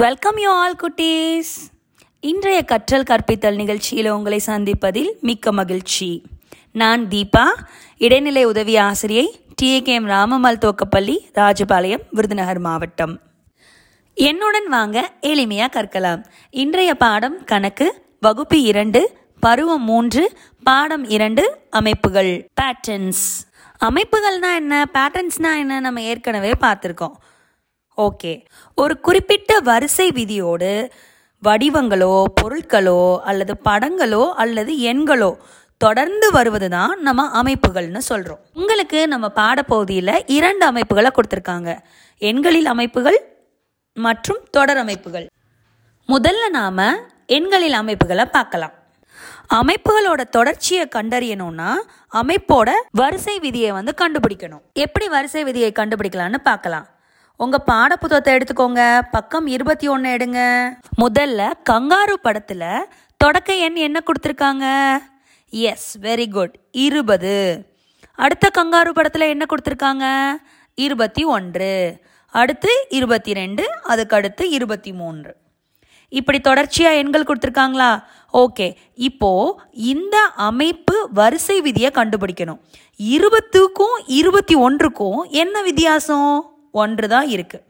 Welcome you all குட்டீஸ். இன்றைய கற்றல் கற்பித்தல் நிகழ்ச்சியில் உங்களை சந்திப்பதில் மிக்க மகிழ்ச்சி. நான் தீபா இடைநிலை உதவி ஆசிரியை டிஏகேஎம் ராமமல் தோக்கப்பள்ளி ராஜபாளையம் விருதுநகர் மாவட்டம். என்னுடன் வாங்க எளிமையாக கற்கலாம். இன்றைய பாடம் கணக்கு வகுப்பு இரண்டு பருவம் மூன்று பாடம் இரண்டு அமைப்புகள் பேட்டர்ன்ஸ் அமைப்புகள்னா என்ன? பேட்டர்ன்ஸ்னா என்ன? நம்ம ஏற்கனவே பார்த்துருக்கோம். ஓகே. ஒரு குறிப்பிட்ட வரிசை விதியோடு வடிவங்களோ பொருட்களோ அல்லது படங்களோ அல்லது எண்களோ தொடர்ந்து வருவது தான் நம்ம அமைப்புகள்னு சொல்கிறோம் உங்களுக்கு நம்ம பாடப்பகுதியில் இரண்டு அமைப்புகளை கொடுத்துருக்காங்க. எண்களில் அமைப்புகள் மற்றும் தொடர் அமைப்புகள். முதல்ல நாம் எண்களில் அமைப்புகளை பார்க்கலாம். அமைப்புகளோட தொடர்ச்சியை கண்டறியணும்னா அமைப்போட வரிசை விதியை வந்து கண்டுபிடிக்கணும். எப்படி வரிசை விதியை கண்டுபிடிக்கலாம்னு பார்க்கலாம். உங்க பாடப்புத்தகத்தை எடுத்துக்கோங்க. பக்கம் இருபத்தி ஒன்று எடுங்க. முதல்ல கங்காரு படத்துல தொடக்க எண் என்ன கொடுத்துருக்காங்க? எஸ் வெரி குட் இருபது. அடுத்த கங்காரு படத்துல என்ன கொடுத்துருக்காங்க? இருபத்தி ஒன்று. அடுத்து இருபத்தி ரெண்டு அதுக்கு அடுத்து இருபத்தி மூன்று. இப்படி தொடர்ச்சியாக எண்கள் கொடுத்துருக்காங்களா? ஓகே. இப்போது இந்த அமைப்பு வரிசை விதியை கண்டுபிடிக்கணும். இருபத்துக்கும் இருபத்தி ஒன்றுக்கும் என்ன வித்தியாசம்? ஒன்று தான் இருக்குது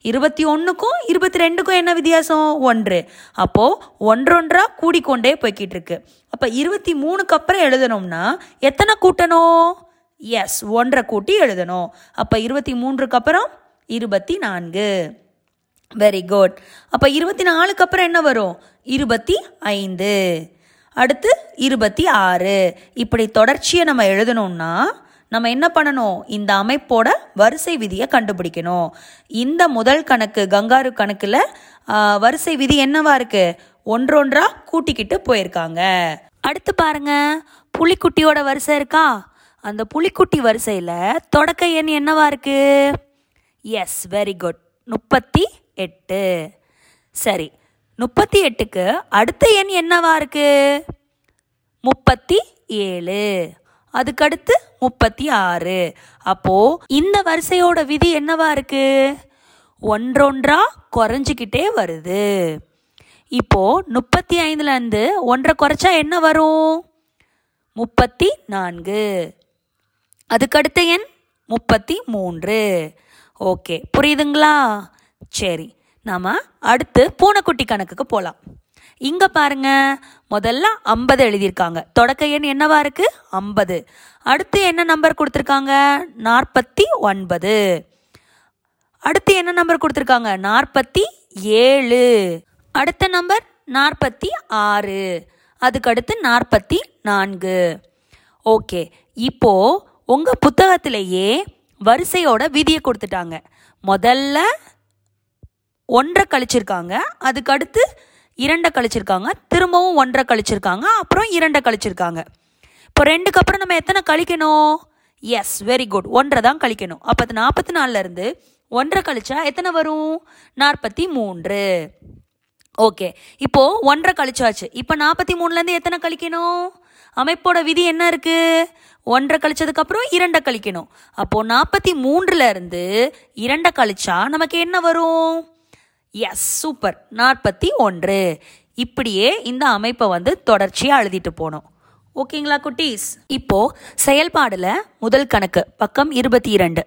இருபத்தி ஒன்றுக்கும் இருபத்தி ரெண்டுக்கும் என்ன வித்தியாசம்? ஒன்று. அப்போது ஒன்றொன்றாக கூடிக்கொண்டே போய்கிட்டு இருக்கு. அப்போ இருபத்தி மூணுக்கு அப்புறம் எழுதணும்னா எத்தனை கூட்டணும்? எஸ் ஒன்றை கூட்டி எழுதணும். அப்போ இருபத்தி மூன்றுக்கு அப்புறம் இருபத்தி நான்கு. வெரி குட் அப்போ இருபத்தி நாலுக்கு அப்புறம் என்ன வரும்? இருபத்தி ஐந்து. அடுத்து இருபத்தி ஆறு. இப்படி தொடர்ச்சியை நம்ம எழுதணும்னா நம்ம என்ன பண்ணணும்? இந்த அமைப்போட வரிசை விதியை கண்டுபிடிக்கணும். இந்த முதல் கணக்கு கங்காரு கணக்கில் வரிசை விதி என்னவா இருக்கு? ஒன்றொன்றா கூட்டிக்கிட்டு போயிருக்காங்க. அடுத்து பாருங்க. புலிக்குட்டியோட வரிசை இருக்கா? அந்த புலிக்குட்டி வரிசையில் தொடக்க எண் என்னவா இருக்கு? எஸ் வெரி குட் முப்பத்தி எட்டு. சரி முப்பத்தி எட்டுக்கு அடுத்த எண் என்னவா இருக்கு? முப்பத்தி ஏழு. அதுக்கடுத்து முப்பத்தி ஆறு அப்போ இந்த வரிசையோட விதி என்னவா இருக்கு? ஒன்றொன்றா குறைஞ்சிக்கிட்டே வருது. இப்போ முப்பத்தி ஐந்துல இருந்து ஒன்றை குறைச்சா என்ன வரும்? முப்பத்தி நான்கு அதுக்கடுத்த எண்? முப்பத்தி மூன்று ஓகே புரியுதுங்களா? சரி நாம அடுத்து பூனைக்குட்டி கணக்குக்கு போகலாம் இங்க பாருங்க. முதல்ல ஐம்பது எழுதியிருக்காங்க. தொடக்க எண் என்னவா இருக்கு? ஐம்பது. அடுத்து என்ன நம்பர் கொடுத்துருக்காங்க? நாற்பத்தி ஒன்பது. அடுத்து என்ன நம்பர் கொடுத்துருக்காங்க? நாற்பத்தி ஏழு. அடுத்த நம்பர் நாற்பத்தி ஆறு. அதுக்கு அடுத்து நாற்பத்தி நான்கு. ஓகே. இப்போ உங்க புத்தகத்திலேயே வரிசையோட விதியை கொடுத்துட்டாங்க. முதல்ல ஒன்றை கழிச்சிருக்காங்க. அதுக்கு அடுத்து இரண்டை கழிச்சிருக்காங்க திரும்பவும் ஒன்றை கழிச்சிருக்காங்க அப்புறம் இரண்டை கழிச்சிருக்காங்க. இப்போ ரெண்டுக்கு அப்புறம் நம்ம எத்தனை கழிக்கணும்? எஸ் வெரி குட் ஒன்றை தான் கழிக்கணும். அப்போ நாற்பத்தி நாலுலேருந்து ஒன்றரை ஒன்றை கழிச்சா எத்தனை வரும்? நாற்பத்தி மூன்று ஓகே இப்போ ஒன்றரை கழிச்சாச்சு. இப்போ நாற்பத்தி மூணுலேருந்து எத்தனை கழிக்கணும்? அமைப்போட விதி என்ன இருக்கு? ஒன்றை கழிச்சதுக்கப்புறம் இரண்டை கழிக்கணும். அப்போ நாற்பத்தி மூன்றுல இருந்து இரண்டை கழிச்சா நமக்கு என்ன வரும்? எஸ் சூப்பர் நாற்பத்தி ஒன்று. இப்படியே இந்த அமைப்பை வந்து தொடர்ச்சியாக எழுதிட்டு போனோம். ஓகேங்களா குட்டீஸ்? இப்போ செயல்பாடுல முதல் கணக்கு பக்கம் இருபத்தி இரண்டு.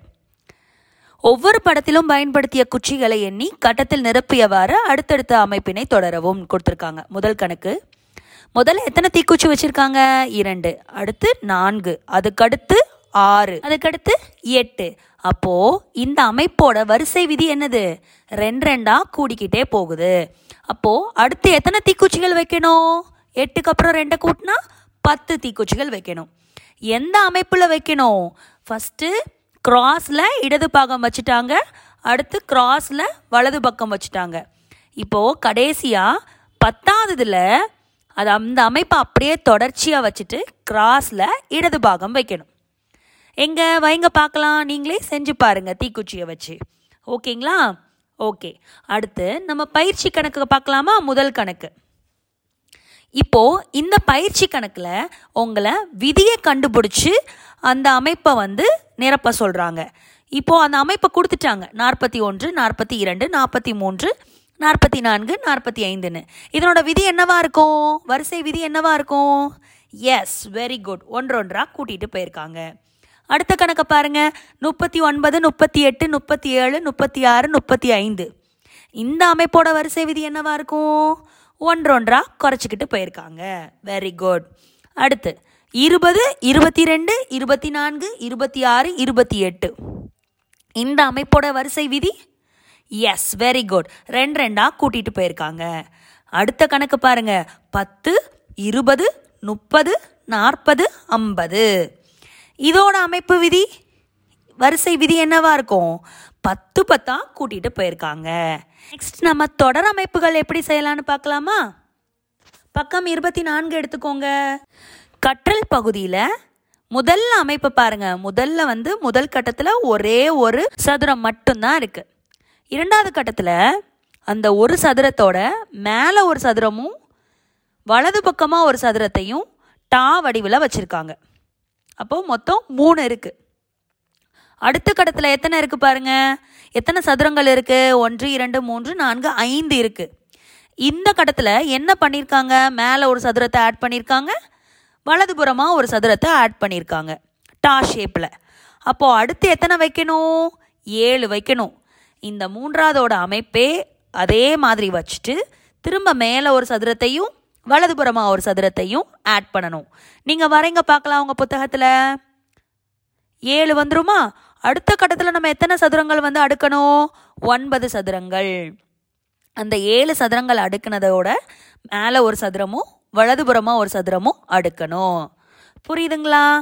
ஒவ்வொரு படத்திலும் பயன்படுத்திய குச்சிகளை எண்ணி கட்டத்தில் நிரப்பியவாறு அடுத்தடுத்த அமைப்பினை தொடரவும் கொடுத்துருக்காங்க. முதல் கணக்கு. முதல்ல எத்தனை தீக்குச்சி வச்சுருக்காங்க? இரண்டு. அடுத்து நான்கு. அதுக்கடுத்து ஆறு. அதுக்கடுத்து எட்டு. அப்போ இந்த அமைப்போட வரிசை விதி என்னது? ரெண்டு ரெண்டா கூடிக்கிட்டே போகுது. அப்போ அடுத்து எத்தனை தீக்குச்சிகள் வைக்கணும்? எட்டுக்கு அப்புறம் ரெண்டை கூட்டினா பத்து தீக்குச்சிகள் வைக்கணும். எந்த அமைப்பில் வைக்கணும்? ஃபஸ்ட்டு கிராஸில் இடது பாகம் வச்சுட்டாங்க. அடுத்து கிராஸில் வலது பக்கம் வச்சுட்டாங்க. இப்போது கடைசியாக பத்தாவதுல அது அந்த அமைப்பை அப்படியே தொடர்ச்சியாக வச்சுட்டு கிராஸில் இடது பாகம் வைக்கணும். எங்கே வைங்க பார்க்கலாம். நீங்களே செஞ்சு பாருங்க தீக்குச்சியை வச்சு. ஓகேங்களா? ஓகே. அடுத்து நம்ம பயிற்சி கணக்கு பார்க்கலாமா? முதல் கணக்கு. இப்போ இந்த பயிற்சி கணக்கில் உங்களை விதியை கண்டுபிடிச்சி அந்த அமைப்பை வந்து நிரப்ப சொல்கிறாங்க இப்போ அந்த அமைப்பை கொடுத்துட்டாங்க. நாற்பத்தி ஒன்று நாற்பத்தி இரண்டு நாற்பத்தி மூன்று நாற்பத்தி நான்கு நாற்பத்தி ஐந்துன்னு. இதனோட விதி என்னவா இருக்கும்? வரிசை விதி என்னவா இருக்கும்? எஸ் வெரி குட் ஒன்றொன்றா கூட்டிகிட்டு போயிருக்காங்க. அடுத்த கணக்கை பாருங்க. முப்பத்தி ஒன்பது முப்பத்தி எட்டு முப்பத்தி ஏழு முப்பத்தி ஆறு முப்பத்தி ஐந்து. இந்த அமைப்போட வரிசை விதி என்னவா இருக்கும்? ஒன்றொன்றா குறைச்சிக்கிட்டு போயிருக்காங்க. வெரி குட் அடுத்து இருபது இருபத்தி ரெண்டு இருபத்தி நான்கு இருபத்தி ஆறு இருபத்தி எட்டு. இந்த அமைப்போட வரிசை விதி? எஸ் வெரி குட் ரெண்டு ரெண்டாக கூட்டிகிட்டு போயிருக்காங்க. அடுத்த கணக்கு பாருங்க. பத்து இருபது முப்பது நாற்பது ஐம்பது. இதோட அமைப்பு விதி? வரிசை விதி என்னவா இருக்கும்? பத்து பத்தா கூட்டிகிட்டு போயிருக்காங்க. நெக்ஸ்ட் நம்ம தொடர் அமைப்புகள் எப்படி செய்யலான்னு பார்க்கலாமா? பக்கம் இருபத்தி நான்கு எடுத்துக்கோங்க. கற்றல் பகுதியில் முதல்ல அமைப்பை பாருங்க. முதல்ல வந்து முதல் கட்டத்தில் ஒரே ஒரு சதுரம் மட்டும்தான் இருக்கு. இரண்டாவது கட்டத்தில் அந்த ஒரு சதுரத்தோட மேலே ஒரு சதுரமும் வலது பக்கமாக ஒரு சதுரத்தையும் டா வடிவில் வச்சுருக்காங்க. அப்போ மொத்தம் மூணு இருக்கு. அடுத்த கடத்தில் எத்தனை இருக்கு பாருங்க? எத்தனை சதுரங்கள் இருக்கு? ஒன்று இரண்டு மூன்று நான்கு ஐந்து இருக்கு. இந்த கடத்தில் என்ன பண்ணியிருக்காங்க மேலே ஒரு சதுரத்தை ஆட் பண்ணியிருக்காங்க வலதுபுறமாக ஒரு சதுரத்தை ஆட் பண்ணியிருக்காங்க டா ஷேப்பில் அப்போது அடுத்து எத்தனை வைக்கணும்? ஏழு வைக்கணும். இந்த மூன்றாவதோட அமைப்பே அதே மாதிரி வச்சுட்டு திரும்ப மேலே ஒரு சதுரத்தையும் வலதுபுறமாக ஒரு சதுரத்தையும் ஆட் பண்ணணும். நீங்கள் வரைங்க பார்க்கலாம் உங்கள் புத்தகத்தில். ஏழு வந்துருமா? அடுத்த கட்டத்தில் நம்ம எத்தனை சதுரங்கள் வந்து அடுக்கணும்? ஒன்பது சதுரங்கள். அந்த ஏழு சதுரங்கள் அடுக்குனதோட மேலே ஒரு சதுரமும் வலதுபுறமாக ஒரு சதுரமும் அடுக்கணும். புரியுதுங்களா?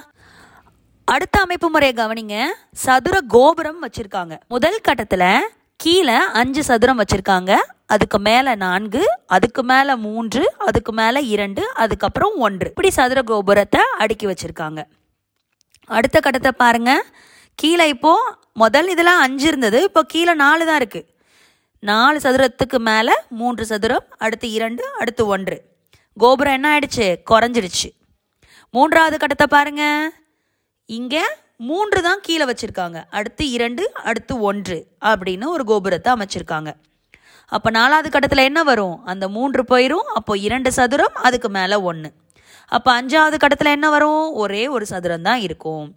அடுத்த அமைப்பு முறையை கவனிங்க. சதுர கோபுரம் வச்சுருக்காங்க. முதல் கட்டத்தில் கீழே அஞ்சு சதுரம் வச்சுருக்காங்க. அதுக்கு மேலே நான்கு அதுக்கு மேலே மூன்று அதுக்கு மேலே இரண்டு அதுக்கப்புறம் ஒன்று. இப்படி சதுர கோபுரத்தை அடுக்கி வச்சுருக்காங்க. அடுத்த கட்டத்தை பாருங்க. கீழே இப்போது முதல் இதெல்லாம் அஞ்சு இருந்தது. இப்போ கீழே நாலு தான் இருக்குது நாலு சதுரத்துக்கு மேலே மூன்று சதுரம் அடுத்து இரண்டு அடுத்து ஒன்று. கோபுரம் என்ன ஆயிடுச்சு? குறைஞ்சிடுச்சு. மூன்றாவது கட்டத்தை பாருங்க. இங்கே மூன்று தான் கீழே வச்சுருக்காங்க. அடுத்து இரண்டு அடுத்து ஒன்று அப்படின்னு ஒரு கோபுரத்தை அமைச்சிருக்காங்க. அப்போ நாலாவது கட்டத்தில் என்ன வரும்? அந்த மூன்று போயிடும் அப்போ இரண்டு சதுரம் அதுக்கு மேலே ஒன்று அப்போ அஞ்சாவது கட்டத்தில் என்ன வரும்? ஒரே ஒரு சதுரம் தான் இருக்கும்.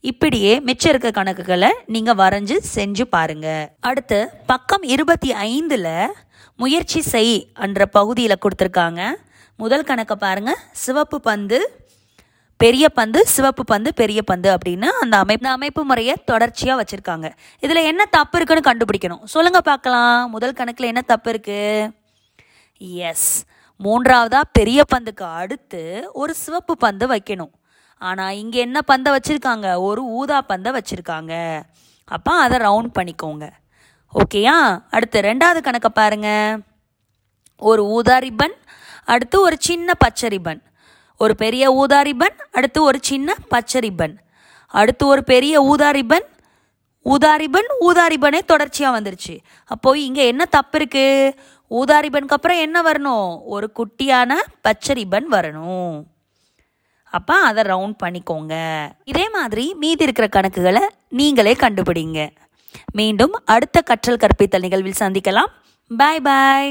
இப்படியே மிச்சம் இருக்க கணக்குகளை நீங்கள் வரைஞ்சு செஞ்சு பாருங்க. அடுத்து பக்கம் இருபத்தி ஐந்தில் முயற்சி செய் என்ற பகுதியில் கொடுத்துருக்காங்க. முதல் கணக்கை பாருங்க. சிவப்பு பந்து பெரிய பந்து சிவப்பு பந்து பெரிய பந்து அப்படின்னு அந்த அமைப்பு அமைப்பு முறையை தொடர்ச்சியாக வச்சுருக்காங்க. இதில் என்ன தப்பு இருக்குன்னு கண்டுபிடிக்கணும். சொல்லுங்க பார்க்கலாம். முதல் கணக்கில் என்ன தப்பு இருக்கு? எஸ் மூன்றாவதா பெரிய பந்துக்கு அடுத்து ஒரு சிவப்பு பந்து வைக்கணும். ஆனால் இங்கே என்ன பந்தை வச்சுருக்காங்க? ஒரு ஊதா பந்தை வச்சுருக்காங்க. அப்போ அதை ரவுண்ட் பண்ணிக்கோங்க. ஓகேயா அடுத்து ரெண்டாவது கணக்கை பாருங்க. ஒரு ஊதா ரிப்பன் அடுத்து ஒரு சின்ன பச்சை ரிப்பன் ஒரு பெரிய ஊதா ரிப்பன் அடுத்து ஒரு சின்ன பச்சை ரிப்பன் அடுத்து ஒரு பெரிய ஊதா ரிப்பன் ஊதா ரிப்பன் ஊதா ரிப்பனே தொடர்ச்சியாக வந்துருச்சு. அப்போ இங்கே என்ன தப்பு இருக்கு? ஊதா ரிப்பனுக்கு அப்புறம் என்ன வரணும்? ஒரு குட்டியான பச்சை ரிப்பன் வரணும். அப்போ அதை ரவுண்ட் பண்ணிக்கோங்க. இதே மாதிரி மீதி இருக்கிற கணக்குகளை நீங்களே கண்டுபிடிங்க. மீண்டும் அடுத்த கற்றல் கற்பித்தல் நிகழ்வில் சந்திக்கலாம். பாய் பாய்